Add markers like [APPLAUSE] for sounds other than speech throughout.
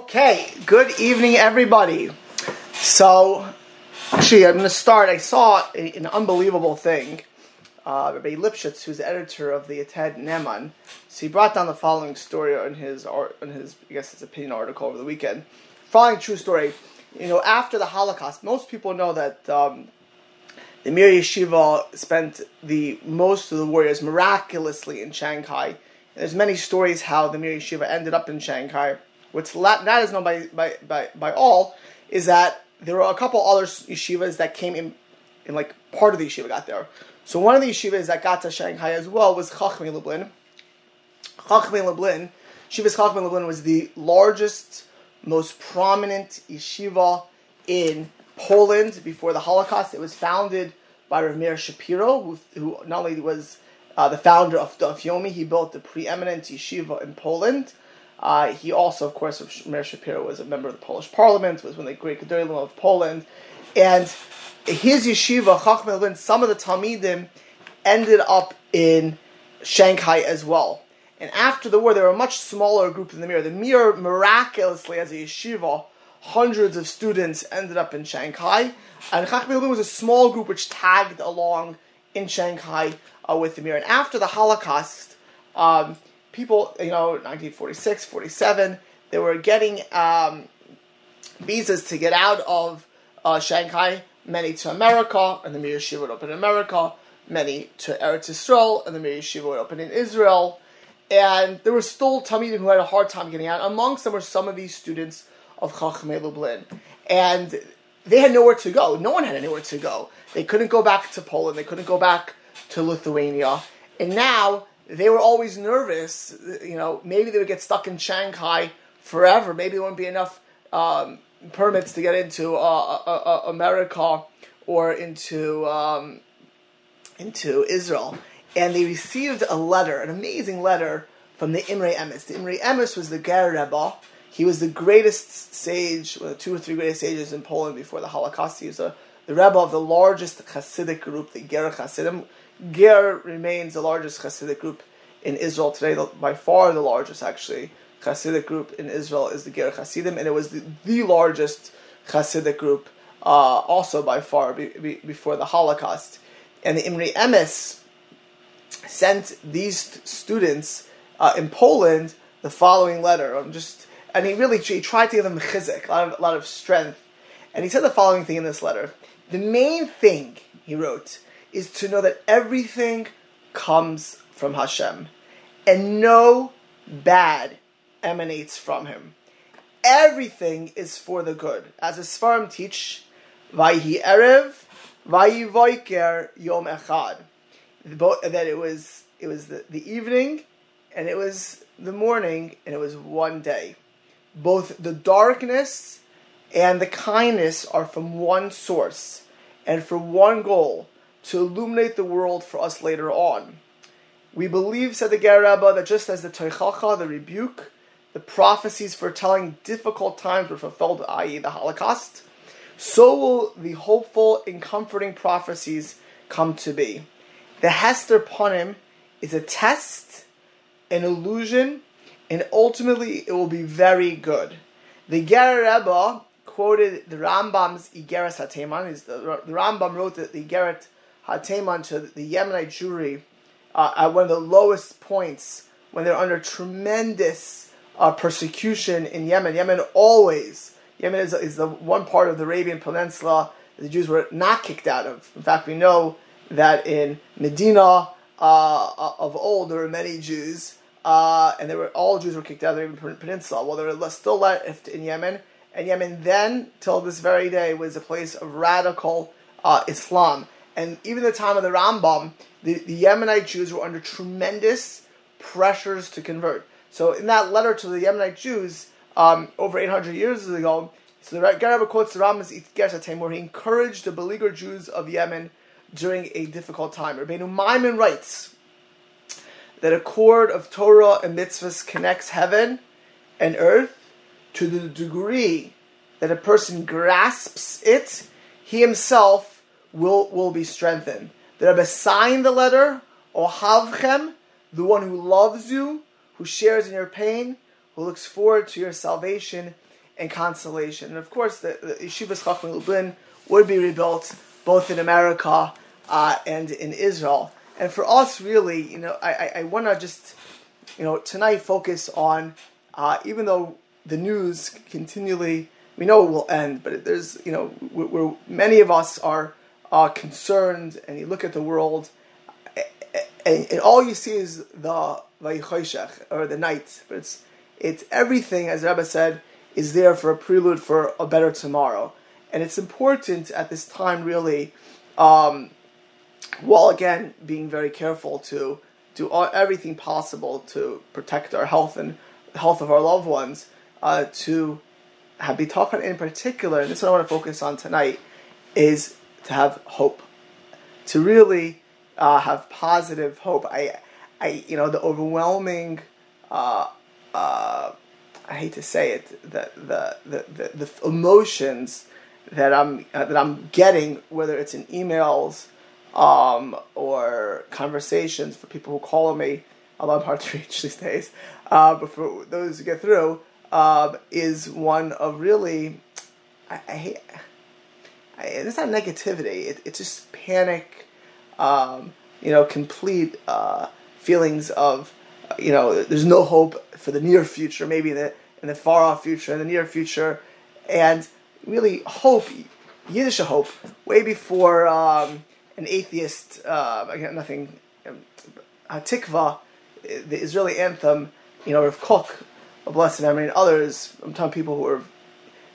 Okay, good evening, everybody. So, actually, I'm going to start. I saw a, an unbelievable thing. Uh, Rabbi Lipschutz, who's the editor of the Yated Ne'eman, so he brought down the following story on his, on his, I guess, his opinion article over the weekend. Following true story. You know, after the Holocaust, most people know that um, the Mir Yeshiva spent the most of the warriors miraculously in Shanghai. And there's many stories how the Mir Yeshiva ended up in Shanghai. What's not is known by, by, by, by all is that there were a couple other yeshivas that came in, in like part of the yeshiva got there. So one of the yeshivas that got to Shanghai as well was Chachmei Lublin. Chachmei Lublin, Shivas Chachmei Lublin was the largest, most prominent yeshiva in Poland before the Holocaust. It was founded by Rav Meir Shapiro, who, who not only was uh, the founder of Daf Yomi, he built the preeminent yeshiva in Poland. Uh, he also, of course, Meir Shapiro was a member of the Polish Parliament, was one of the great Gedolim of Poland, and his yeshiva, Chachmei some of the Talmidim ended up in Shanghai as well. And after the war, there were a much smaller group than the Mir. The Mir, miraculously, as a yeshiva, hundreds of students ended up in Shanghai. And Chachmei was a small group which tagged along in Shanghai uh, with the Mir. And after the Holocaust, um, people, you know, 1946, 47, they were getting um, visas to get out of uh, Shanghai, many to America, and the Mir Yeshiva would open in America, many to Eretz Yisrael, and the Mir Yeshiva would open in Israel. And there were still Talmidim who had a hard time getting out. Amongst them were some of these students of Chachmei Lublin. And they had nowhere to go. No one had anywhere to go. They couldn't go back to Poland. They couldn't go back to Lithuania. And now they were always nervous. You know, maybe they would get stuck in Shanghai forever. Maybe there wouldn't be enough um, permits to get into uh, uh, uh, America or into um, into Israel. And they received a letter, an amazing letter from the Imre Emes. The Imre Emes was the Ger Rebbe. He was the greatest sage, the two or three greatest sages in Poland before the Holocaust. He was a, the Rebbe of the largest Hasidic group, the Ger Hasidim. Ger remains the largest Hasidic group in Israel today, by far the largest actually. Hasidic group in Israel is the Ger Hasidim, and it was the, the largest Hasidic group, uh, also by far be, be, before the Holocaust. And the Imre Emes sent these students uh, in Poland the following letter. I'm just, and he really he tried to give them chizik, a lot of, a lot of strength. And he said the following thing in this letter: the main thing he wrote is to know that everything comes from Hashem, and no bad emanates from Him. Everything is for the good, as the Sfarim teach. Vayhi erev, vayhi voiker yom echad. That it was it was the, the evening, and it was the morning, and it was one day. Both the darkness and the kindness are from one source and for one goal to illuminate the world for us later on. We believe, said the Ger Rebbe, that just as the Teichacha, the rebuke, the prophecies foretelling difficult times were fulfilled, i.e., the Holocaust, so will the hopeful and comforting prophecies come to be. The Hester Punim is a test, an illusion, and ultimately it will be very good. The Ger Rebbe quoted the Rambam's Igeres HaTeman. The, Rambam wrote the Igeret HaTeman to the Yemenite Jewry uh, at one of the lowest points when they're under tremendous uh, persecution in Yemen. Yemen always, Yemen is, is the one part of the Arabian Peninsula the Jews were not kicked out of. In fact, we know that in Medina uh, of old there were many Jews, uh, and there were all Jews were kicked out of the Peninsula. Well, there were still left in Yemen, and Yemen then, till this very day, was a place of radical uh, Islam. And even the time of the Rambam, the, the Yemenite Jews were under tremendous pressures to convert. So in that letter to the Yemenite Jews, um, over 800 years ago, so the Ger Rebbe quotes the Rambam's Igeres HaTeman, where he encouraged the beleaguered Jews of Yemen during a difficult time. Rabbeinu Maimon writes that a cord of Torah and mitzvahs connects heaven and earth to the degree that a person grasps it, he himself will, will be strengthened. The Rebbe signed the letter, Ohavchem, the one who loves you, who shares in your pain, who looks forward to your salvation and consolation. And of course, the, the Yeshivas Chachmei Lublin would be rebuilt both in America uh, and in Israel. And for us, really, you know, I, I, I want to just, you know, tonight focus on, uh, even though the news continually, we know it will end, but there's, you know, we're, we're many of us are uh, concerned, and you look at the world, and, and all you see is the Vayichoshech, or the night. But it's, it's everything, as Rebbe said, is there for a prelude for a better tomorrow. And it's important at this time, really, um, while again being very careful to do all, everything possible to protect our health and the health of our loved ones, uh, to have bitachon in particular, and this is what I want to focus on tonight, is to have hope, to really uh, have positive hope. I, I, you know, the overwhelming, uh, uh, I hate to say it, the the the, the, the emotions that I'm uh, that I'm getting, whether it's in emails um, or conversations for people who call me. Although I'm hard to [LAUGHS] reach these days, uh, but for those who get through, uh, is one of really, I, I hate. It's not negativity. It, it's just panic. Um, you know, complete uh, feelings of, you know, there's no hope for the near future. Maybe in the in the far off future, in the near future, and really hope, Yiddish hope, way before um, an atheist, uh, again, nothing, um, Hatikva, the Israeli anthem, you know, of Kook, a blessed memory, and others, I'm talking people who were,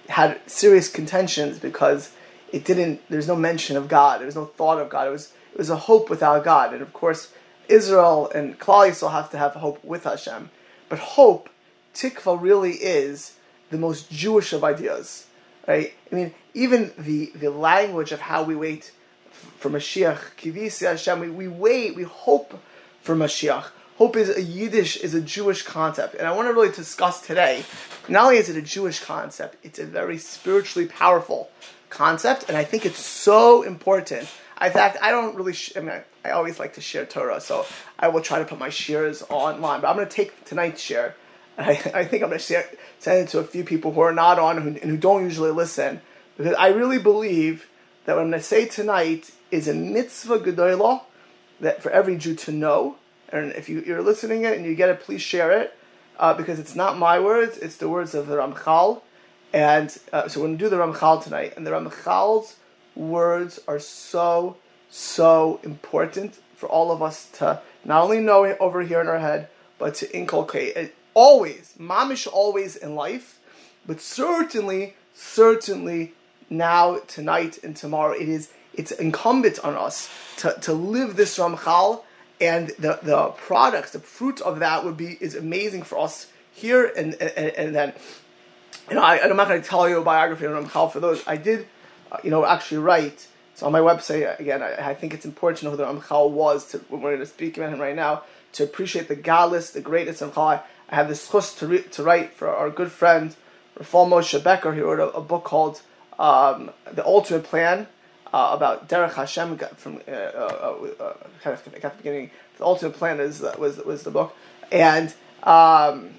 had serious contentions because it didn't, there's no mention of God, there was no thought of God, it was, it was a hope without God, and of course, Israel and Klal Yisrael have to have hope with Hashem, but hope, tikva really is the most Jewish of ideas, right? I mean, even the, the language of how we wait for Mashiach, Kivisi Hashem, we, we wait, we hope for Mashiach. Hope is a Yiddish, is a Jewish concept. And I want to really discuss today, not only is it a Jewish concept, it's a very spiritually powerful concept, and I think it's so important. In fact, I don't really, sh- I mean, I, I, always like to share Torah, so I will try to put my shares online, but I'm going to take tonight's share, and I, [LAUGHS] I think I'm going to share, send it to a few people who are not on and who, and who don't usually listen, because I really believe that what I'm going to say tonight is a mitzvah gedolah that for every Jew to know. And if you, are listening it and you get it, please share it uh, because it's not my words; it's the words of the Ramchal. And uh, so we're going to do the Ramchal tonight, and the Ramchal's words are so so important for all of us to not only know over here in our head, but to inculcate it always, mamish always in life, but certainly, certainly now, tonight, and tomorrow. It is it's incumbent on us to, to live this Ramchal, and the, the product, the fruit of that would be is amazing for us here and and, and then. You know, I, am not going to tell you a biography on Ramchal for those. I did, uh, you know, actually write. So on my website, again, I, I think it's important to know who the Ramchal was. To, we're going to speak about him right now to appreciate the godless, the greatness of Ramchal. I have this chus to, re, to write for our good friend Rafal Moshe Becker. He wrote a, a book called um, The Ultimate Plan uh, about Derech Hashem from uh, uh, uh, kind of at the beginning. The Ultimate Plan is was was the book, and um,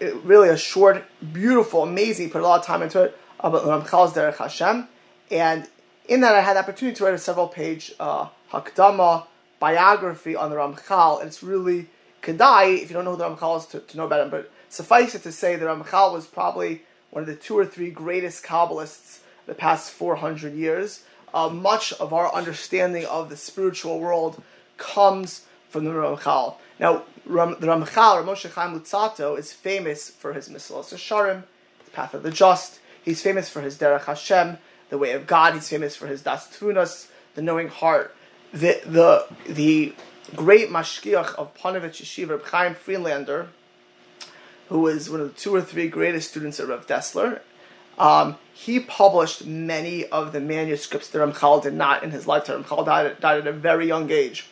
really a short, beautiful, amazing. Put a lot of time into it about Ramchal's Derech Hashem, and in that I had the opportunity to write a several page uh, Hakdama biography on the Ramchal, and it's really Kedai, if you don't know who the Ramchal is, to, to know about him. But suffice it to say, the Ramchal was probably one of the two or three greatest Kabbalists the past 400 years. Uh, much of our understanding of the spiritual world comes from the Ramchal. Now, Ram, the Ramchal, Moshe Chaim Luzzatto, is famous for his Mesilas Yesharim, the Path of the Just. He's famous for his Derech Hashem, the Way of God. He's famous for his Das Tvunas, the Knowing Heart. The the the great mashgiach of Ponevezh Yeshiva, Chaim Friedlander, who was one of the two or three greatest students of Rav Dessler, um, he published many of the manuscripts that Ramchal did not in his lifetime. Ramchal died, died at a very young age.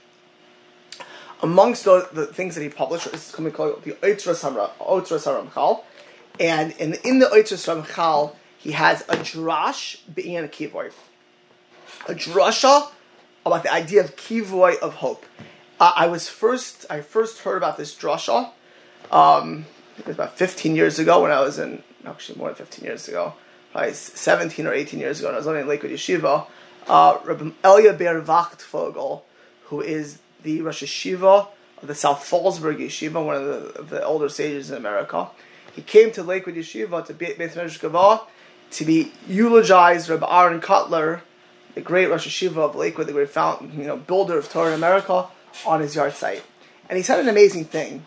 Amongst the, the things that he published is something called the Oitras Ramchal. And in, in the Oitras Ramchal, he has a drash being a kivoy. A drasha about the idea of kivoy of hope. Uh, I was first, I first heard about this drasha um, it was about 15 years ago when I was in actually more than 15 years ago, probably 17 or 18 years ago, I was living in Lakewood Yeshiva, uh, Rabbi Elia Ber Wachtfogel, who is the Rosh Yeshiva of the South Fallsburg Yeshiva, one of the, of the older sages in America. He came to Lakewood Yeshiva to Beit Medrash to be eulogized Rabbi Aaron Kotler, the great Rosh Yeshiva of Lakewood, the great fountain, you know, builder of Torah in America, on his yahrzeit. And he said an amazing thing.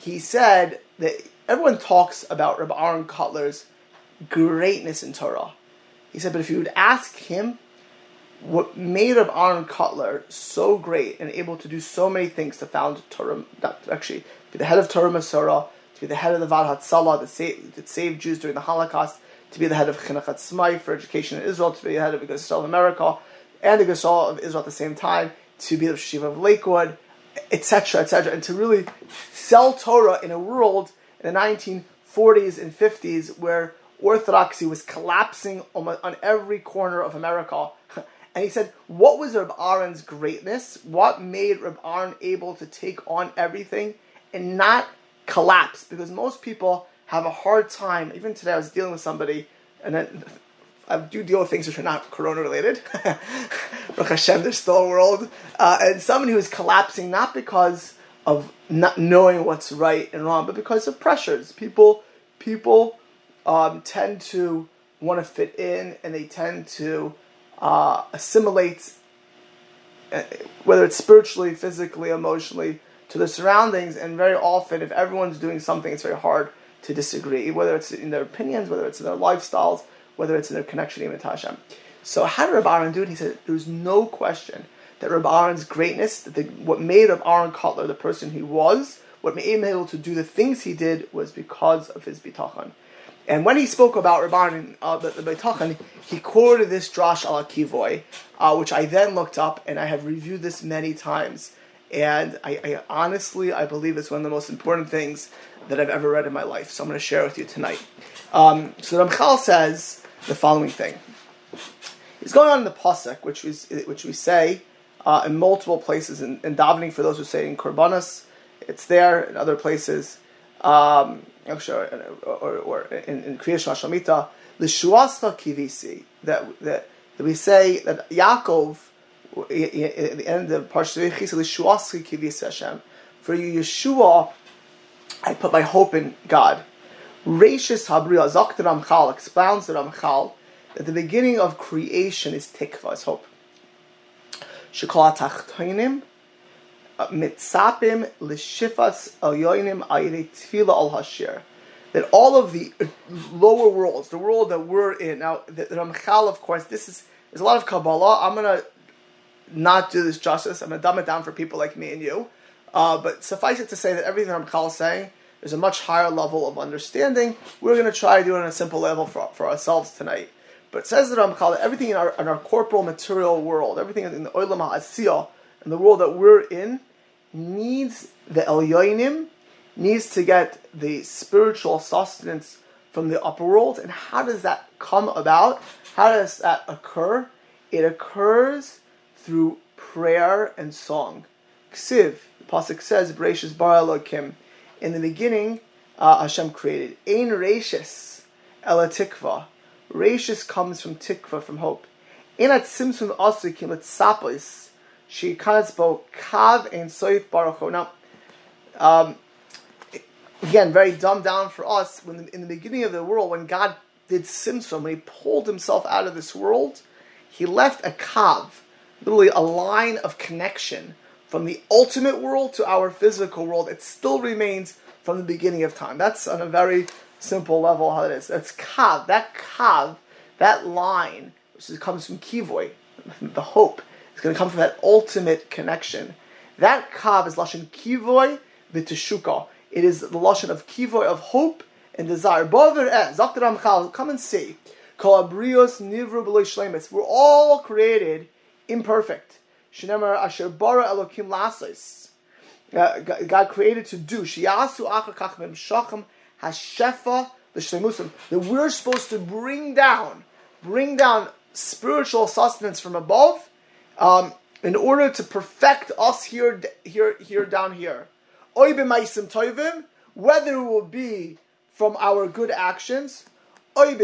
He said that everyone talks about Rabbi Aaron Kotler's greatness in Torah. He said, but if you would ask him what made Rabbi Aaron Kotler so great and able to do so many things to found Torah, actually to be the head of Torah Umesorah, to be the head of the Vaad Hatzalah, that saved, Jews during the Holocaust, to be the head of Chinuch Atzmai for education in Israel, to be the head of of America, and the Yisrael of Israel at the same time, to be the Shiva of Lakewood, etc., etc., and to really sell Torah in a world in the 1940s and 50s where orthodoxy was collapsing on every corner of America. [LAUGHS] And he said, what was Reb Aaron's greatness? What made Reb Aaron able to take on everything and not collapse? Because most people have a hard time. Even today, I was dealing with somebody, and then I do deal with things which are not corona related. [LAUGHS] Baruch Hashem, there's still a world. Uh, and someone who is collapsing not because of not knowing what's right and wrong, but because of pressures. People, people um, tend to want to fit in, and they tend to uh, assimilate, uh, whether it's spiritually, physically, emotionally, to the surroundings. And very often, if everyone's doing something, it's very hard to disagree, whether it's in their opinions, whether it's in their lifestyles, whether it's in their connection to Hashem. So how did Rabbi Aaron do it? He said there's no question that Rabbi Aaron's greatness, that the, what made of Aaron Kotler the person he was, what made him able to do the things he did was because of his bitachon. And when he spoke about Rabban uh, the, the bitachon, he quoted this Drash al Kivoy, uh, which I then looked up and I have reviewed this many times. And I, I, honestly, I believe it's one of the most important things that I've ever read in my life. So I'm going to share with you tonight. Um, so Ramchal says the following thing. He's going on in the pasuk, which we which we say uh, in multiple places in, in davening for those who say in Korbanos. It's there in other places. Um, or, or, or in, in Kriyash Shamita, Lishuascha Kivisi, that, that, that we say that Yaakov, at the end of Parshat he said, Lishuascha Kivisi Hashem, for you, Yeshua, I put my hope in God. Rashis Habriya, Zakh Ramchal, expounds the Ramchal, that the beginning of creation is tikva, is hope. Shekal Tachtoinim, mitzapim l'shifas yoinim ayre al hashir. That all of the lower worlds, the world that we're in now, the, the Ramchal, of course, this is there's a lot of Kabbalah. I'm gonna not do this justice. I'm gonna dumb it down for people like me and you. Uh, but suffice it to say that everything Ramchal is saying is a much higher level of understanding. We're to try to do it on a simple level for, for ourselves tonight. But it says that Ramchal, that everything in our, in our corporal material world, everything in the Olam HaAsiyah, in the world that we're in, needs the Elyonim, needs to get the spiritual sustenance from the upper world. And how does that come about? How does that occur? It occurs through prayer and song. Ksiv, the Pasuk says, Bereshis bara Elokim. In the beginning, uh, Hashem created. Ein Rashis, Ela Tikva. Comes from Tikva, from hope. Einat Simsum Asukim, it's Sapos she kind of spoke kav and soif baruch Now, um, again, very dumbed down for us. When in the beginning of the world, when God did simsum, when He pulled Himself out of this world, He left a kav, literally a line of connection from the ultimate world to our physical world. It still remains from the beginning of time. That's on a very simple level how it is. That's kav. That kav, that line, which comes from kivoy, [LAUGHS] the hope it's going to come from that ultimate connection. That kav is lashon kivoy v'teshuka. It is the lashon of kivoy of hope and desire. Bover eh, Zakter come and see. Kolabrios nivru b'loy We're all created imperfect. Shenemar asher bara elokim lasos. Uh, God created to do. Shiasu achakach memshachim hashefa l'shleimusim. That we're supposed to bring down, bring down spiritual sustenance from above um, in order to perfect us here, here, here, down here. Whether it will be from our good actions, whether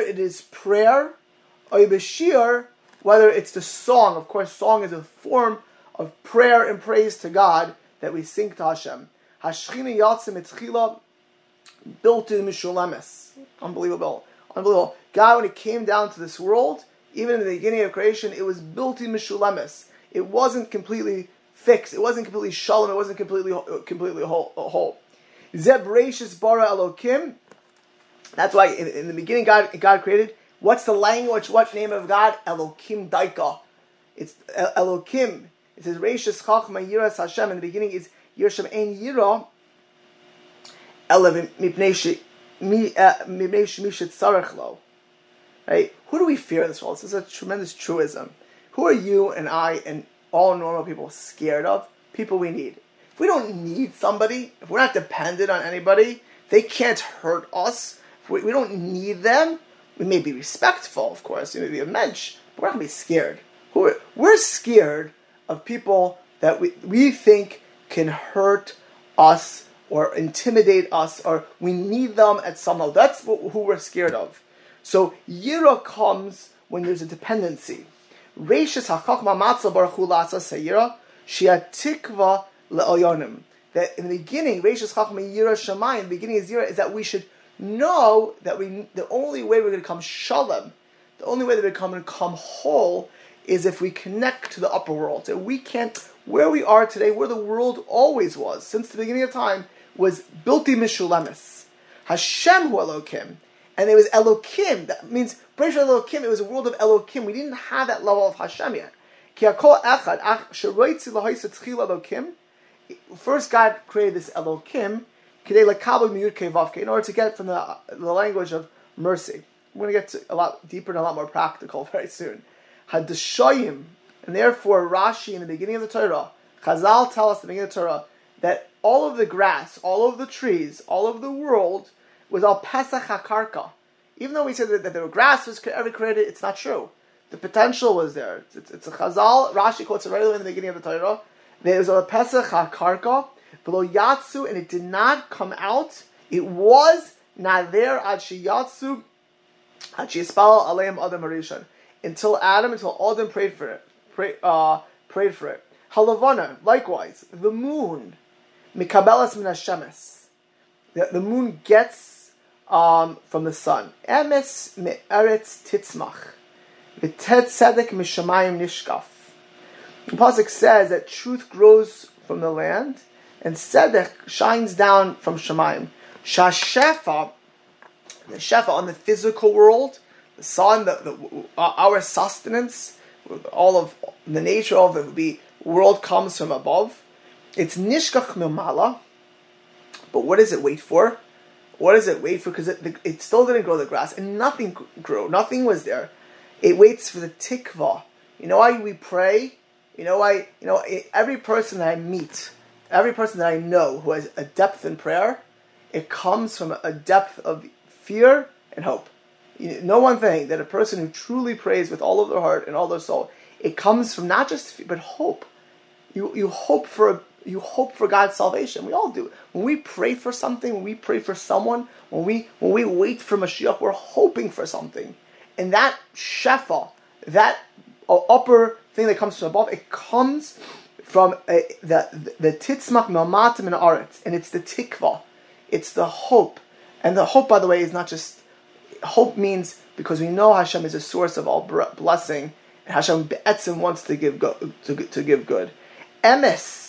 it is prayer, whether it's the song. Of course, song is a form of prayer and praise to God that we sing to Hashem. Hashchina yatzim etchila, built in Mishulamis. Unbelievable. Unbelievable. God, when He came down to this world, even in the beginning of creation, it was built in Mishulamis. It wasn't completely fixed. It wasn't completely shalom. It wasn't completely completely whole. whole. Zebrachis bara Elokim. That's why in, in, the beginning God God created. What's the language? What name of God? Elokim Daika. It's Elokim. It says Reishis Chachma Yiras Hashem. In the beginning, it's Yirashem Ein Yira. Elavim Mipnei Mishet eh, Sarach Lo. Right? Who do we fear in this world? This is a tremendous truism. Who are you and I and all normal people scared of? People we need. If we don't need somebody, if we're not dependent on anybody, they can't hurt us. We, we don't need them, we may be respectful, of course, we may be a mensch, but we're not going to be scared. We're, we're scared of people that we, we think can hurt us or intimidate us or we need them at some level. That's who we're scared of. So Yira comes when there's a dependency. Reishis HaChachma Matzah Baruch Hu Lasa Sayira Shiatikva Le'oyonim. That in the beginning, Reishis Chachma Yira Shemayim, the beginning of yira is that we should know that we the only way we're going to come shalom, the only way that we're going to come whole, is if we connect to the upper world. That we can't, where we are today, where the world always was, since the beginning of time, was Bilti Mishulemis. Hashem Hu Elokim and there was Elokim. That means Bresh Elokim. It was a world of Elokim. We didn't have that level of Hashem yet. First, God created this Elokim in order to get from the, the language of mercy. We're going to get a lot deeper and a lot more practical [LAUGHS] very soon. Hadashayim, and therefore Rashi in the beginning of the Torah, Chazal tell us in the beginning of the Torah that all of the grass, all of the trees, all of the world was al Pesach HaKarka. Even though we said that, that the grass was ever created, it's not true. The potential was there. It's, it's, it's a Chazal. Rashi quotes it right away in the beginning of the Torah. There was a Pesach HaKarka, below Yatsu, and it did not come out. It was not there ad Shiyatsu, ad Shiyispal Aleim Adam Marishan. Until Adam, until Adam prayed for it. Pray, uh, prayed for it. Halavana, likewise, the moon, Mikabelas Min The, the moon gets um, from the sun. Emes me'eretz titzmach. V'tet tzedek mishamayim nishkaf. The Pasuk says that truth grows from the land, and tzedek shines down from Shemayim. Shashefa, the shefa on the physical world, the sun, the, the, our sustenance, all of the nature of the world comes from above. It's nishkach milmala, but what does it wait for? What does it wait for? Because it, it still didn't grow the grass, and nothing grew. Nothing was there. It waits for the tikva. You know why we pray? You know why? You know every person that I meet, every person that I know who has a depth in prayer, it comes from a depth of fear and hope. You know one thing that a person who truly prays with all of their heart and all their soul, it comes from not just fear, but hope. You you hope for a you hope for God's salvation. We all do. When we pray for something, when we pray for someone, when we when we wait for Mashiach, we're hoping for something. And that shefa, that upper thing that comes from above, it comes from uh, the the titzmach mamatim and aretz, and it's the tikva, it's the hope. And the hope, by the way, is not just hope means because we know Hashem is a source of all blessing, and Hashem be'etzim wants to give go, to, to give good. Emes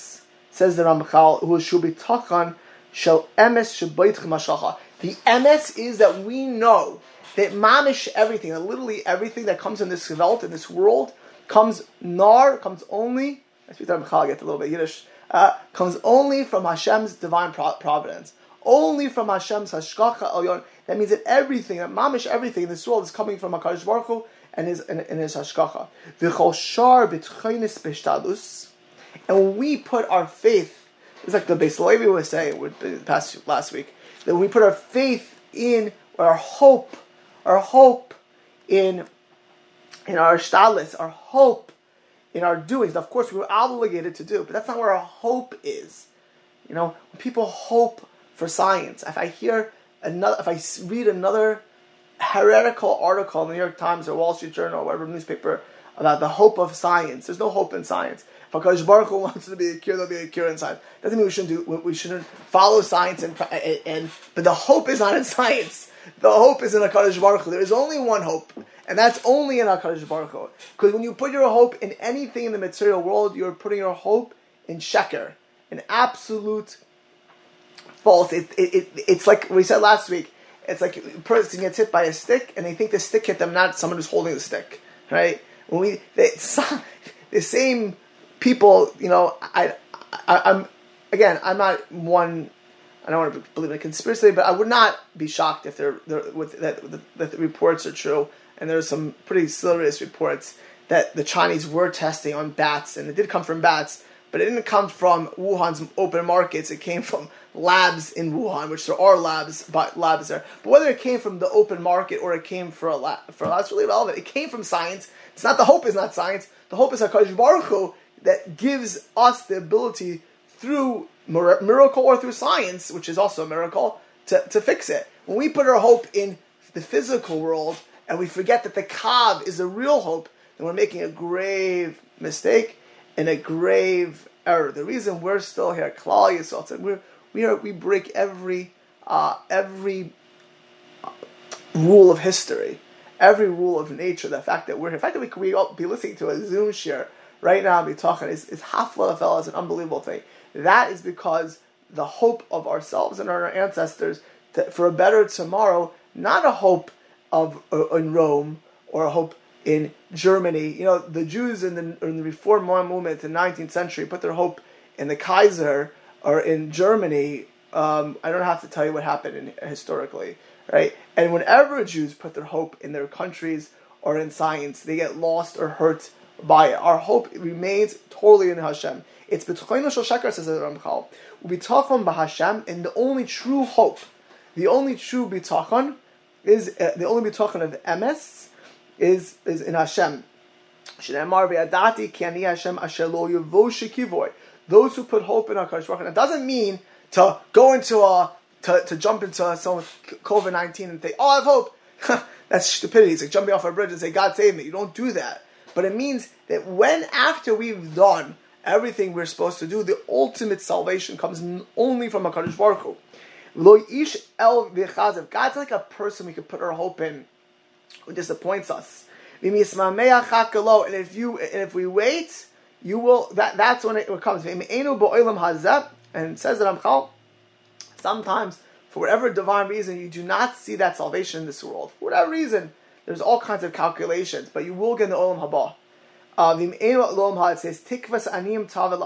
says the Ramchal, who should be tachan shel emes mashacha. The emes is that we know that mamish everything, that literally everything that comes in this world, in this world, comes nar, comes only. I speak to Ramchal, get a little bit Yiddish. Uh, comes only from Hashem's divine providence, only from Hashem's hashgacha elyon. That means that everything, that mamish everything in this world is coming from Hakadosh Baruch Hu and his and, and his hashgacha. V'chol shar b'tchaynis b'shtadus. And when we put our faith, it's like the Beis Levi was saying past last week, that we put our faith in our hope, our hope in in our shtalis, our hope in our doings. Of course, we are obligated to do, but that's not where our hope is. You know, when people hope for science, if I hear another, if I read another heretical article in the New York Times or Wall Street Journal or whatever newspaper about the hope of science, there's no hope in science. If Hakadosh Baruch Hu wants to be a cure, there'll be a cure in science. Doesn't mean we shouldn't do. We shouldn't follow science and and, and but the hope is not in science. The hope is in Hakadosh Baruch Hu. There is only one hope, and that's only in Hakadosh Baruch Hu. Because when you put your hope in anything in the material world, you're putting your hope in sheker, an absolute false. It, it, it, it's like we said last week. It's like a person gets hit by a stick, and they think the stick hit them, not someone who's holding the stick. Right? When we they, the same people, you know, I, I I'm again, I'm not one. I don't want to believe in a conspiracy, but I would not be shocked if with that, that the reports are true. And there's some pretty serious reports that the Chinese were testing on bats, and it did come from bats, but it didn't come from Wuhan's open markets. It came from labs in Wuhan, which there are labs, but labs there. But whether it came from the open market or it came for a lab, for a lab, it's really relevant. It came from science. It's not the hope is not science. The hope is Hakadosh Baruch Hu that gives us the ability through miracle or through science, which is also a miracle, to, to fix it. When we put our hope in the physical world and we forget that the Kav is a real hope, then we're making a grave mistake and a grave error. The reason we're still here, Klal Yisrael, we're, we are we break every uh, every uh, rule of history, every rule of nature. The fact that we're the fact that we could be listening to a Zoom share right now and be talking is, is hafla is an unbelievable thing. That is because the hope of ourselves and our ancestors for a better tomorrow, not a hope of uh, in Rome or a hope in Germany. You know, the Jews in the, in the Reform movement in the 19th century put their hope in the Kaiser or in Germany. Um, I don't have to tell you what happened in, historically, right? And whenever Jews put their hope in their countries or in science, they get lost or hurt by it. Our hope remains totally in Hashem. It's b'tchoinu shel sheker, says Ramchal. B'tachon b'Hashem, and the only true hope, the only true b'tachon, is uh, the only b'tachon of emes is is in Hashem. Shneimar ki ani Hashem asher lo. Those who put hope in Hakadosh Baruch. It doesn't mean to go into a to, to jump into someone with COVID nineteen and say, oh, I have hope. [LAUGHS] That's stupidity. It's like jumping off a bridge and say, God save me. You don't do that. But it means that when after we've done everything we're supposed to do, the ultimate salvation comes only from HaKadosh Baruch Hu. Lo ish el God's like a person we could put our hope in who disappoints us. And if you and if we wait, you will that that's when it comes. And it says that Ramchal, sometimes for whatever divine reason you do not see that salvation in this world. For whatever reason, there's all kinds of calculations, but you will get in the Olam Haba. Uh, it says, Tikvas Aniyim Tavel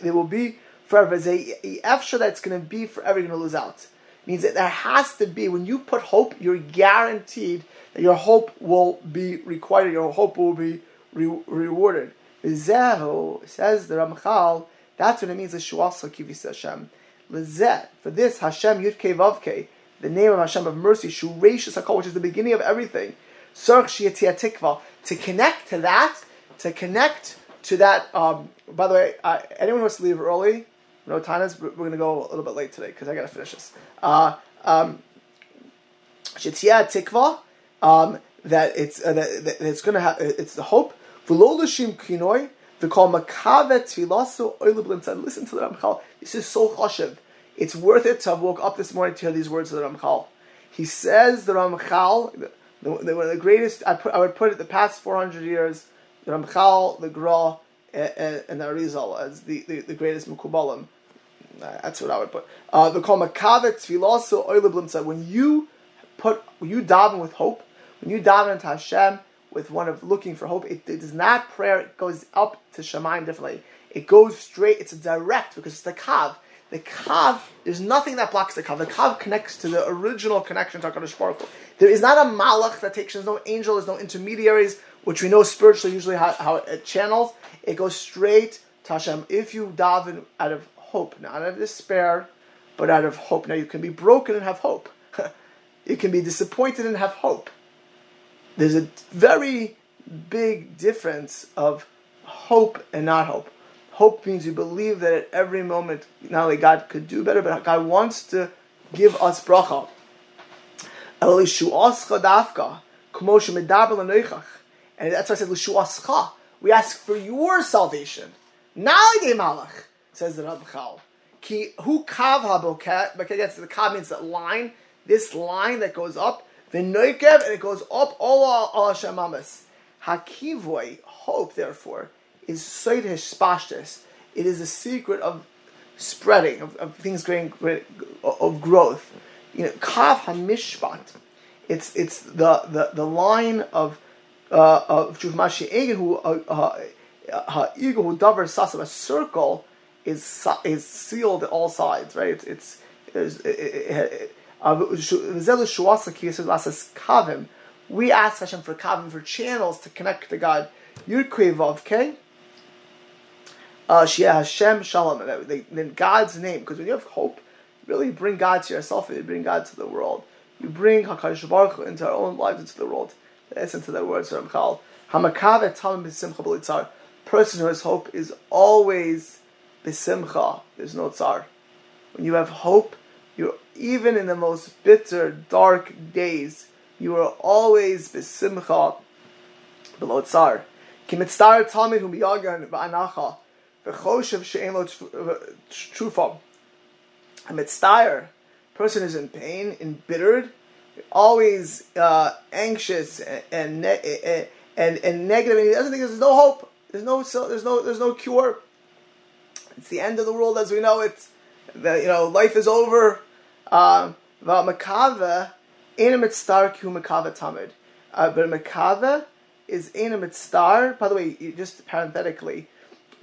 There will be forever. Efsha that's going to be forever going to lose out. It means that there has to be, when you put hope, you're guaranteed that your hope will be required, your hope will be re- rewarded. Zehu, says the Ramchal, that's what it means, Hashem. Lezeh, for this, Hashem Yudke Vavke, the name of Hashem of mercy, Shurashis Hakol, which is the beginning of everything. Tikva, to connect to that, to connect to that. Um, by the way, uh, anyone who wants to leave early, no Tanas, we're going to go a little bit late today because I got to finish this. Uh, um, Tikva, um, that it's uh, that, that, it's going to have it's the hope. V'lo kinoi v'kol makavet tfilaso Listen to the Ramchal. This is so chashiv. It's worth it to have woke up this morning to hear these words of the Ramchal. He says the Ramchal, the, the, one of the greatest, I, put, I would put it the past 400 years, the Ramchal, the Gra, and, and the Arizal as the, the, the greatest Mukubalim. Uh, that's what I would put. Uh, the call Makavet Tfilaso when you put, when you daven with hope, when you daven into Hashem with one of looking for hope, it, it is not prayer, it goes up to Shemaim differently. It goes straight, it's direct, because it's the Kav. The kav, there's nothing that blocks the kav. The kav connects to the original connection to HaKadosh Baruch Hu. There is not a malach that takes, there's no angel, there's no intermediaries, which we know spiritually usually how, how it channels. It goes straight to Hashem. If you daven out of hope, not out of despair, but out of hope. Now you can be broken and have hope. [LAUGHS] you can be disappointed and have hope. There's a very big difference of hope and not hope. Hope means you believe that at every moment, not only God could do better, but God wants to give us bracha. And that's why I said. We ask for your salvation. Nalige malach, says the Ramchal. Ki hu kav haboket, but gets the kav means that line, this line that goes up, the noikev, and it goes up all all Hashem amas. Hakivoi, hope, therefore, is soidish spashtis. It is the secret of spreading, of, of things going, of growth. You know, kav hamishpat. It's it's the, the, the line of uh, of Chuvmashi Egehu uh, uh, Egehu Davar Sasam. A circle is is sealed at all sides, right? It's it's. Kavim. We ask Hashem for kavim for channels to connect to God. Yud Vav Uh, Hashem Shalom. In God's name, because when you have hope, you really bring God to yourself and you bring God to the world. You bring Hakadosh Baruch Hu into our own lives, into the world. Essence of that word, Ramchal. Hamakavet Tamim B'Simcha. Person who has hope is always B'Simcha. There's no tzar. When you have hope, you even in the most bitter, dark days, you are always B'Simcha below tzar. Kimitzar Talmid Hu Miyagan V'Anacha. V'Choshev She'en Lo Trufa. A mitzvah person is in pain, embittered, always uh, anxious and and, and and negative, and he doesn't think there's no hope. There's no there's no there's no cure. It's the end of the world as we know it. The, you know, life is over. Um, makava in a mitzvah ku makava tamid. Uh, but makava is in a mitzvah. By the way, just parenthetically,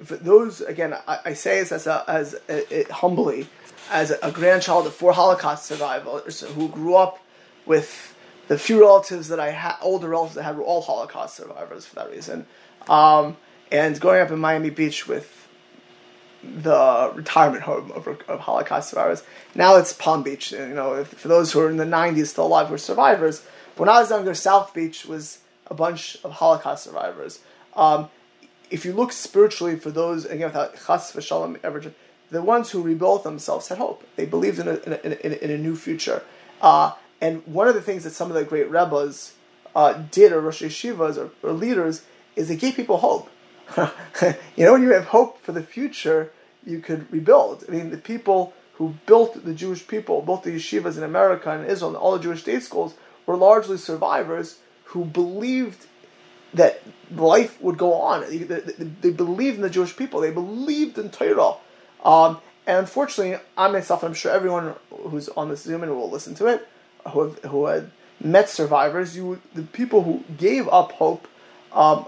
for those again, I, I say this as a, as a, a, humbly as a, grandchild of four Holocaust survivors who grew up with the few relatives that I had, older relatives that had were all Holocaust survivors for that reason. Um, and growing up in Miami Beach with the retirement home of, of Holocaust survivors. Now it's Palm Beach. You know, for those who are in the 90s still alive who are survivors. When I was younger, South Beach was a bunch of Holocaust survivors. Um, if you look spiritually for those, again, without chas v'shalom ever the ones who rebuilt themselves had hope. They believed in a, in a, in a, in a new future. Uh, and one of the things that some of the great rebels uh, did, or Rosh Yeshivas, or, or, leaders, is they gave people hope. [LAUGHS] you know, when you have hope for the future, you could rebuild. I mean, the people who built the Jewish people, built the yeshivas in America and Israel, and all the Jewish state schools, were largely survivors who believed that life would go on. They, believed in the Jewish people. They believed in Torah. Um, and unfortunately, I myself, I'm sure everyone who's on this Zoom and will listen to it, who have, who had met survivors, you the people who gave up hope, um,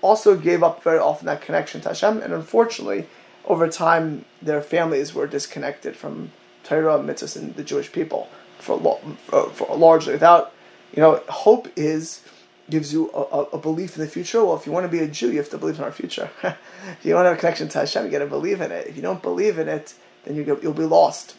also gave up very often that connection to Hashem, and unfortunately, over time, their families were disconnected from Torah, mitzvahs, and the Jewish people for, for, uh, for largely. Without, you know, hope is gives you a, a, belief in the future. Well, if you want to be a Jew, you have to believe in our future. [LAUGHS] if you to have a connection to Hashem, you got to believe in it. If you don't believe in it, then you will be lost.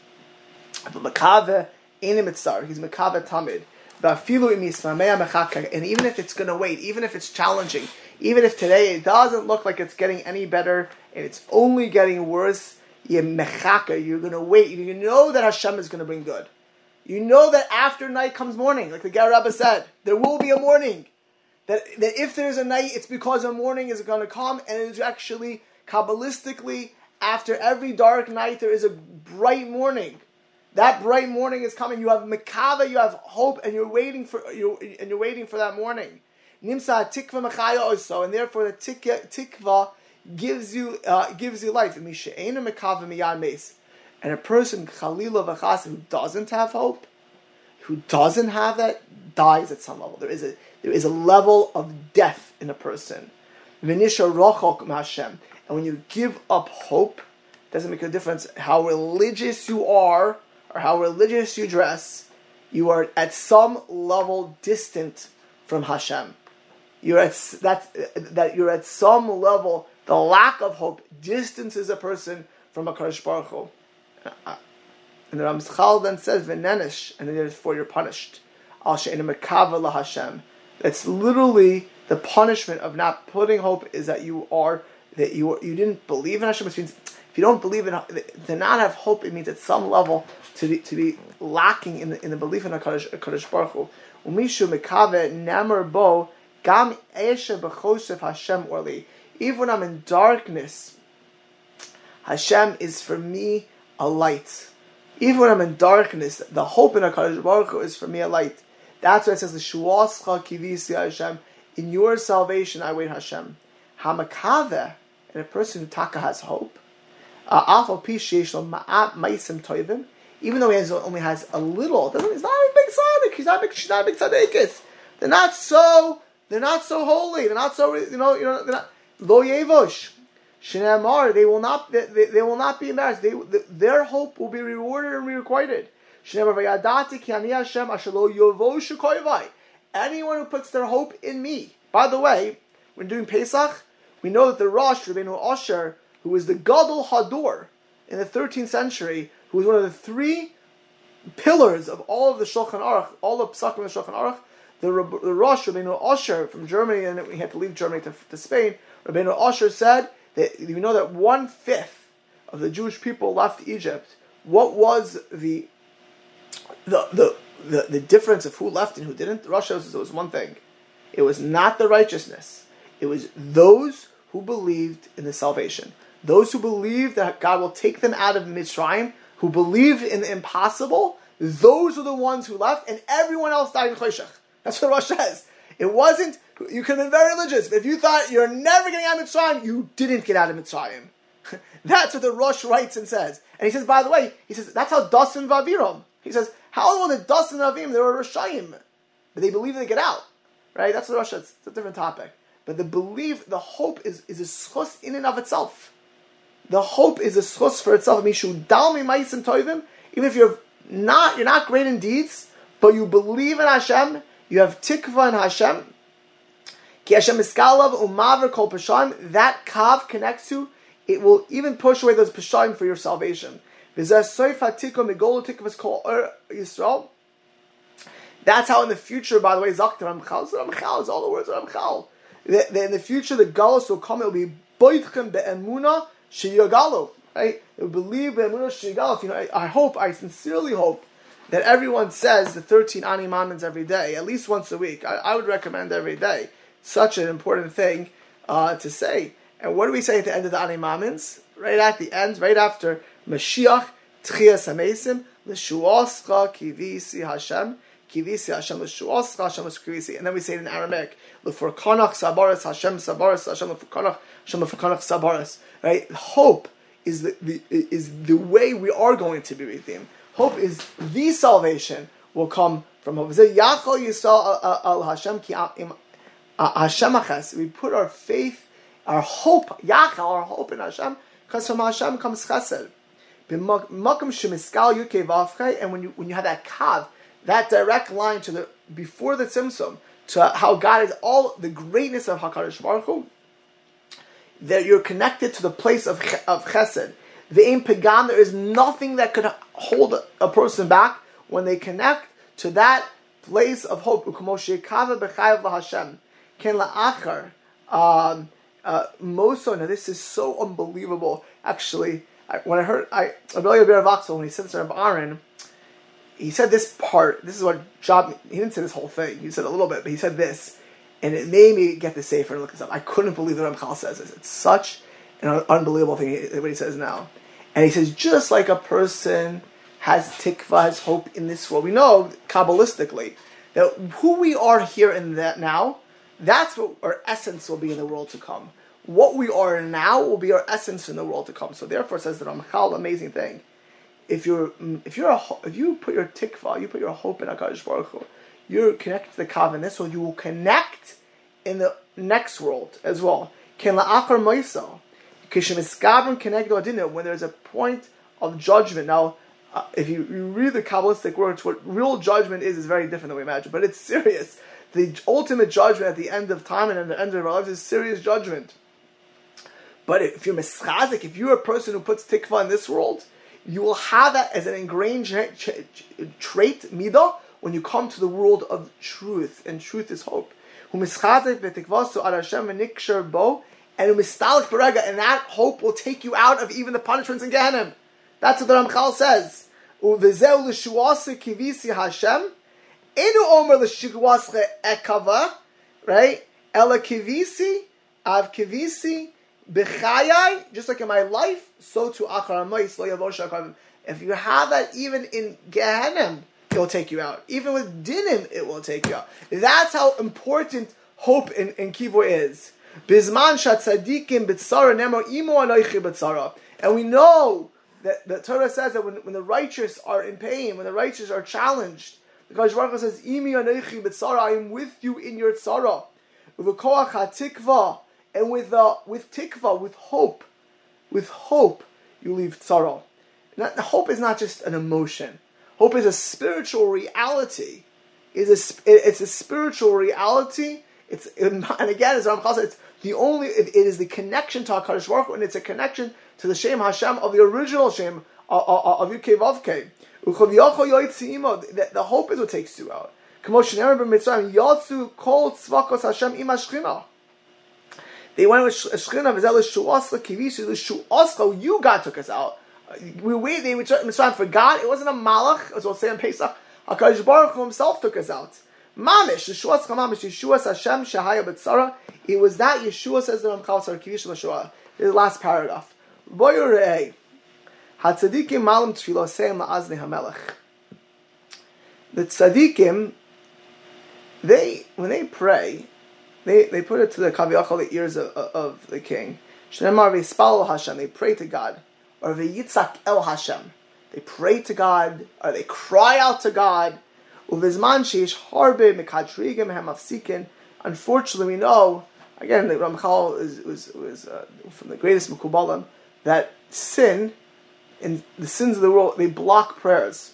But Makave he's Makave tamid. And even if it's going to wait, even if it's challenging, even if today it doesn't look like it's getting any better and it's only getting worse, you're going to wait. You know that Hashem is going to bring good. You know that after night comes morning, like the Ger Rebbe said, there will be a morning. That, that if there's a night, it's because a morning is going to come, and it is actually Kabbalistically, after every dark night, there is a bright morning. That bright morning is coming. You have makava, you have hope, and you're waiting for you and you're waiting for that morning. Nimsa tikva machaya also, and therefore the tikva gives you uh, gives you life. And a person chalila v'chas who doesn't have hope, who doesn't have that, dies at some level. There is a there is a level of death in a person. And when you give up hope, doesn't make a difference how religious you are or how religious you dress, you are at some level distant from Hashem. You're at that that you're at some level. The lack of hope distances a person from a Kadosh Baruch Hu. Uh, and the Ramchal then says, "V'nenish," and therefore you're punished. Al Hashem. It's literally the punishment of not putting hope is that you are that you you didn't believe in Hashem, which means If you don't believe in to not have hope, it means at some level to be, to be lacking in the, in the belief in Hakadosh, Hakadosh Baruch Hu. Umishu mekave nemer bo gam eshe b'chosef Hashem orli. Even when I'm in darkness, Hashem is for me a light. Even when I'm in darkness, the hope in HaKadosh Baruch Hu is for me a light. That's why it says, the "Shuascha kivisi Hashem." In your salvation, I wait Hashem. Hamakave, and a person who taka has hope. Uh, even though he has, only has a little, he's not a big tzaddik. He's not big. She's not a big tzaddikis. They're not so. They're not so holy. They're not so. You know. You know. They're not lo yevosh. Shinamar, they will not. They, they, will not be embarrassed. They, their hope will be rewarded and requited. Anyone who puts their hope in me. By the way, when doing Pesach, we know that the Rosh Rabbeinu Osher, who was the Gadol Hador in the 13th century, who was one of the three pillars of all of the Shulchan Aruch, all the Psakim of the Shulchan Aruch, the, the Rosh Rabbeinu Osher from Germany, and he had to leave Germany to, to Spain. Rabbeinu Osher said that you know that one fifth of the Jewish people left Egypt. What was the the the the, the difference of who left and who didn't? Russia was, was one thing. It was not the righteousness. It was those who believed in the salvation. Those who believed that God will take them out of Mitzrayim, who believed in the impossible, those are the ones who left, and everyone else died in Choshech. That's what Rosh says. It wasn't, you could have been very religious. but If you thought you're never getting out of Mitzrayim, you didn't get out of Mitzrayim. [LAUGHS] that's what the Rosh writes and says. And he says, by the way, he says, that's how Dasan Vaviram. He says, how will the Dasan Avim, they were Roshayim, but they believe they get out. Right? That's what the Rosh, says. it's a different topic. But the belief, the hope is, is a schus in and of itself. The hope is a schus for itself. Mishu dalmi maisim toivim. Even if you're not, you're not great in deeds, but you believe in Hashem, you have tikva in Hashem. Ki Hashem iskalav umaver kol pashayim. That kav connects to. It will even push away those pashayim for your salvation. That's how in the future, by the way, Zakta Ramchal is all the words of Ramchal. In the future, the Galus will come, it will be Boitchem be'emuna sheyagalu. Right? Will believe be'emuna sheyagalu. You know, I, I hope, I sincerely hope that everyone says the 13 Ani Mamins every day, at least once a week. I, I would recommend every day. Such an important thing uh, to say. And what do we say at the end of the Ani Mamins? Right at the end, right after Mashiach, Tchias Hamesim, L'shuoscha kivisi Hashem, kivisi Hashem, L'shuoscha Hashem kivisi. And then we say it in Aramaic, L'furkanach sabaris Hashem sabaris, Hashem l'furkanach sabaris. Right? Hope is the, the, is the way we are going to be redeemed. Hope is the salvation will come from hope. We put our faith, our hope, Yachal, our hope in Hashem, because from Hashem comes chesed. And when you when you have that kav, that direct line to the before the tzimtzum to how God is all the greatness of Hakadosh Baruch Hu, that you're connected to the place of of Chesed. The aim pagam, there is nothing that could hold a person back when they connect to that place of hope. Ken la'achar. Um, uh, Moso, now this is so unbelievable. Actually, I, when I heard I Abelio Beravaxel when he said this to Aaron, he said this part. This is what job. He didn't say this whole thing. He said a little bit, but he said this, and it made me get the safer and look this up. I couldn't believe that Ramchal says this. It's such an unbelievable thing uh, what he says now. And he says just like a person has tikva, has hope in this world. We know kabbalistically that who we are here in that now, that's what our essence will be in the world to come what we are now will be our essence in the world to come. So therefore, says the Ramchal, amazing thing. If you're if you're a, if you put your tikva, you put your hope in Hakadosh Baruch Hu, you're connected to the Kav so. You will connect in the next world as well. When there's a point of judgment. Now, uh, if you, you read the Kabbalistic words, what real judgment is is very different than we imagine, but it's serious. The ultimate judgment at the end of time and at the end of our lives is serious judgment. But if you're mischazik, if you're a person who puts tikva in this world, you will have that as an ingrained trait, midah, when you come to the world of truth, and truth is hope. and that hope will take you out of even the punishments in Gehenna. That's what the Ramchal says. Right? Ela kivisi, av kivisi, b'chayai, just like in my life, so to If you have that even in Gehenna, it will take you out. Even with dinim, it will take you out. That's how important hope in, in Kivo is. Bizman shat tzadikim b'tzara nemo imo anoichi b'tzara. And we know that the Torah says that when, when the righteous are in pain, when the righteous are challenged, because Baruch says, Imi anoichi b'tzara, I am with you in your tzara. V'koach ha-tikva, and with, uh, with tikva, with hope, with hope, you leave tzara. Hope is not just an emotion. Hope is a spiritual reality. It's a, it's a spiritual reality. It's [LAUGHS] and again, as Ramchal said, it's the only. It, it is the connection to Hakadosh Baruch Hu, and it's a connection to the Shem Hashem of the original Shem of, of, of Yudkei Vavkei. The, the hope is what takes you out. They went with Shechina, Vizel Shuasla Kivishu, Shuasla, you God took us out we waited in Mitzrayim for God. It wasn't a malach, as we'll say in Pesach. HaKadosh Baruch himself took us out. Mamish, Yeshua Chamamish, Yeshua Hashem Shahaya B'tzara. It was that Yeshua says the Ramchal Lashua. The last paragraph. Boyurei. Hatzadikim malam tefilo seim la'azni hamelech. The tzadikim, they, when they pray, they, they put it to the kaviyachal, the ears of, of the king. V'yispalo Hashem, they pray to God or v'yitzak el Hashem. They pray to God, or they cry out to God. Uvizman sheish harbe mikadrigim. Unfortunately, we know again the Ramchal is, was, was uh, from the greatest Mekubalim that sin and the sins of the world they block prayers.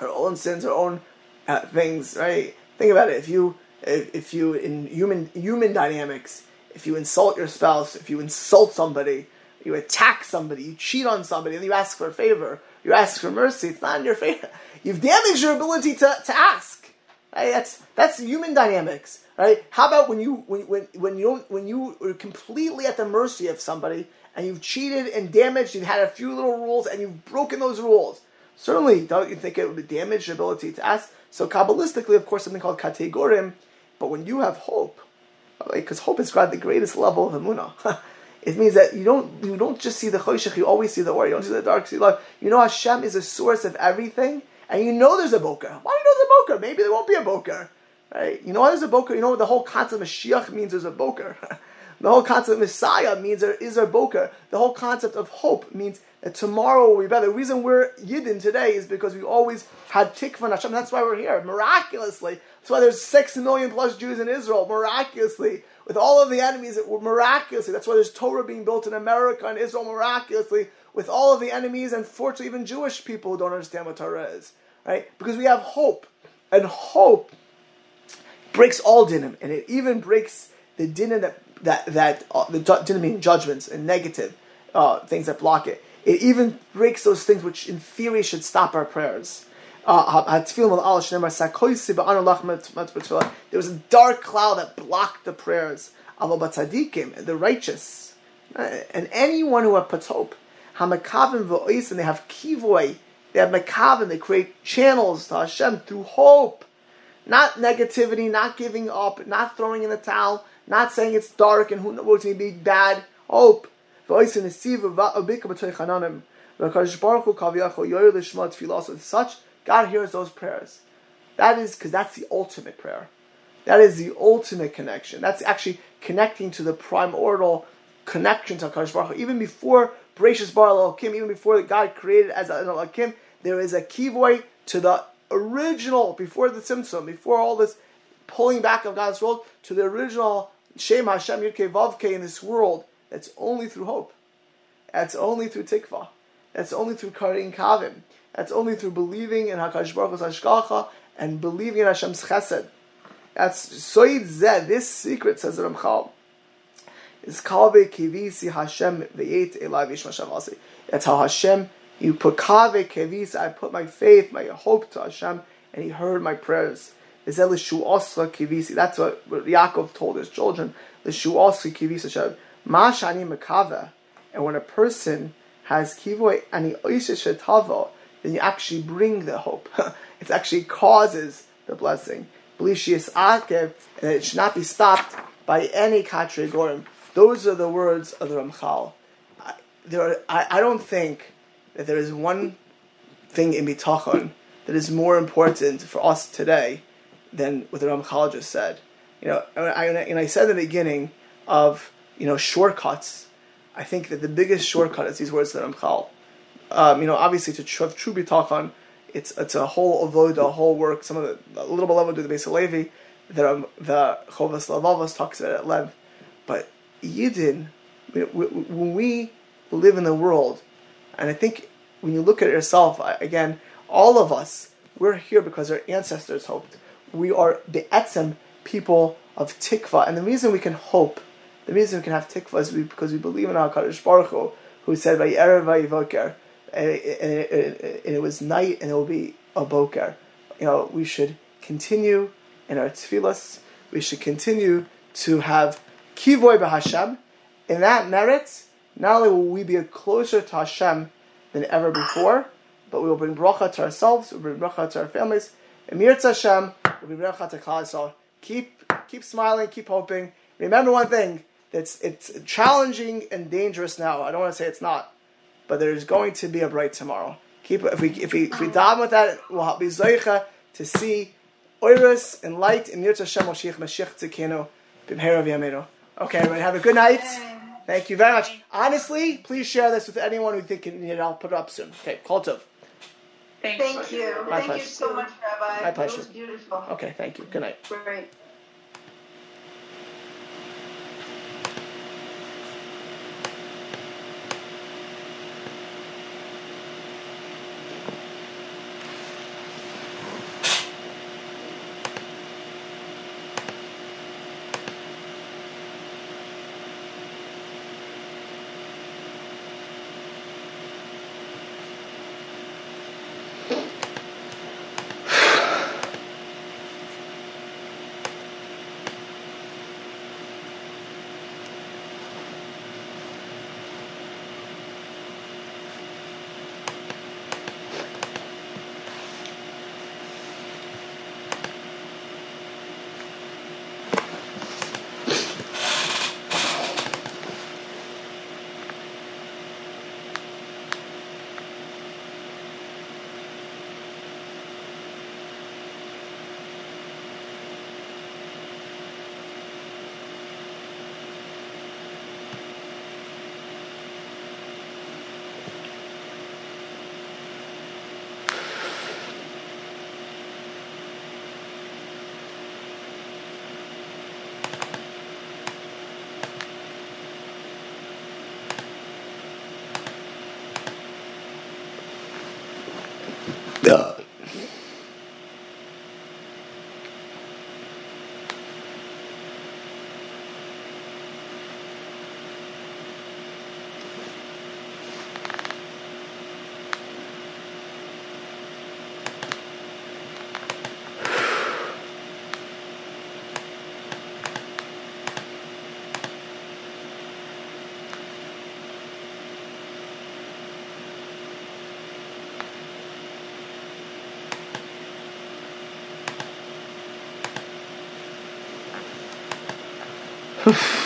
Our own sins, our own uh, things, right? Think about it. If you if, if you in human human dynamics, if you insult your spouse, if you insult somebody, you attack somebody, you cheat on somebody, and you ask for a favor, you ask for mercy, it's not in your favor. [LAUGHS] You've damaged your ability to, to ask. Right? That's that's human dynamics. Right? How about when you when when when you don't when you are completely at the mercy of somebody and you've cheated and damaged, you've had a few little rules and you've broken those rules. Certainly, don't you think it would damage your ability to ask? So kabbalistically, of course, something called kategorim. But when you have hope, because right? hope is God the greatest level of emunah. [LAUGHS] It means that you don't you don't just see the choshech, you always see the or. You don't see the dark, see the light. You know Hashem is a source of everything, and you know there's a boker. Why do you know there's a boker? Maybe there won't be a boker. Right? You know why there's a boker? You know the whole concept of Mashiach means there's a boker. [LAUGHS] the whole concept of Messiah means there is a boker. The whole concept of hope means that tomorrow will be better. The reason we're Yidden today is because we always had tikva Hashem. That's why we're here. Miraculously. That's why there's six million plus Jews in Israel. Miraculously with all of the enemies that were miraculously. That's why there's Torah being built in America and Israel miraculously with all of the enemies and fortunately even Jewish people don't understand what Torah is. Right? Because we have hope. And hope breaks all dinim. And it even breaks the dinim that, that, that uh, the dinim meaning judgments and negative uh, things that block it. It even breaks those things which in theory should stop our prayers. Uh, there was a dark cloud that blocked the prayers of the righteous, uh, and anyone who puts hope. And they have kivoy, they have makavim, they create channels to Hashem through hope, not negativity, not giving up, not throwing in the towel, not saying it's dark and who knows to be bad. Hope. Tfilah. Such God hears those prayers. That is because that's the ultimate prayer. That is the ultimate connection. That's actually connecting to the primordial connection to Hakadosh Baruch Hu. Even before Bereshis Bar Elohim, even before God created as an Elohim, there is a kivoy to the original, before the Tzimtzum, before all this pulling back of God's world, to the original Shem Hashem Yudke Vavke in this world. That's only through hope. That's only through tikva. That's only through Karin Kavim. That's only through believing in Hakadosh Baruch Hu's and believing in Hashem's Chesed. That's Soid Zeh. This secret says Ramchal is Kave Kivisi Hashem Veyet Elai Vishmashavasi. That's how Hashem you put Kave Kivisi. I put my faith, my hope to Hashem, and He heard my prayers. Lishu Osla Kivisi. That's what, Yaakov told his children. Lishu Osla Kivisi. Ma Shani Makava. And when a person has kivoy ani shetavo, then you actually bring the hope. [LAUGHS] it actually causes the blessing. And it should not be stopped by any katre gorim. Those are the words of the Ramchal. I, there are, I, I don't think that there is one thing in bitachon that is more important for us today than what the Ramchal just said. You know, I, and I said in the beginning of you know shortcuts. I think that the biggest shortcut is these words that Ramchal. Um, you know, obviously to have true bitachon, it's it's a whole avoda, a whole work. Some of the a little bit level do the base of Levi. The um, the Chovas Halevavos talks about it at length, but Yidden, when we live in the world, and I think when you look at yourself, again, all of us, we're here because our ancestors hoped. We are the etzem people of tikva, and the reason we can hope, the reason we can have tikva is because we believe in our Kadosh Baruch Hu, who said by "Vayerev vayivoker," and it was night and it will be a boker. You know, we should continue in our tefillas. We should continue to have kivoy b'Hashem. In that merit, not only will we be closer to Hashem than ever before, but we will bring bracha to ourselves, we'll bring bracha to our families. Emir Hashem, we'll bring bracha to Klal Keep, keep smiling, keep hoping. Remember one thing, it's, it's challenging and dangerous now. I don't want to say it's not, but there's going to be a bright tomorrow. Keep, if we, if we, if we dive with that, we'll be zoicha to see oiris and light in Yirtzeh Hashem Moshiach Mashiach Tzikenu B'mherav Yameinu. Okay, everybody, have a good night. Thank you very much. Honestly, please share this with anyone who think you need it. I'll put it up soon. Okay, call to. Thank, thank you. My thank pleasure. you so much, Rabbi. My pleasure. It was beautiful. Okay, thank you. Good night. Great. Oof.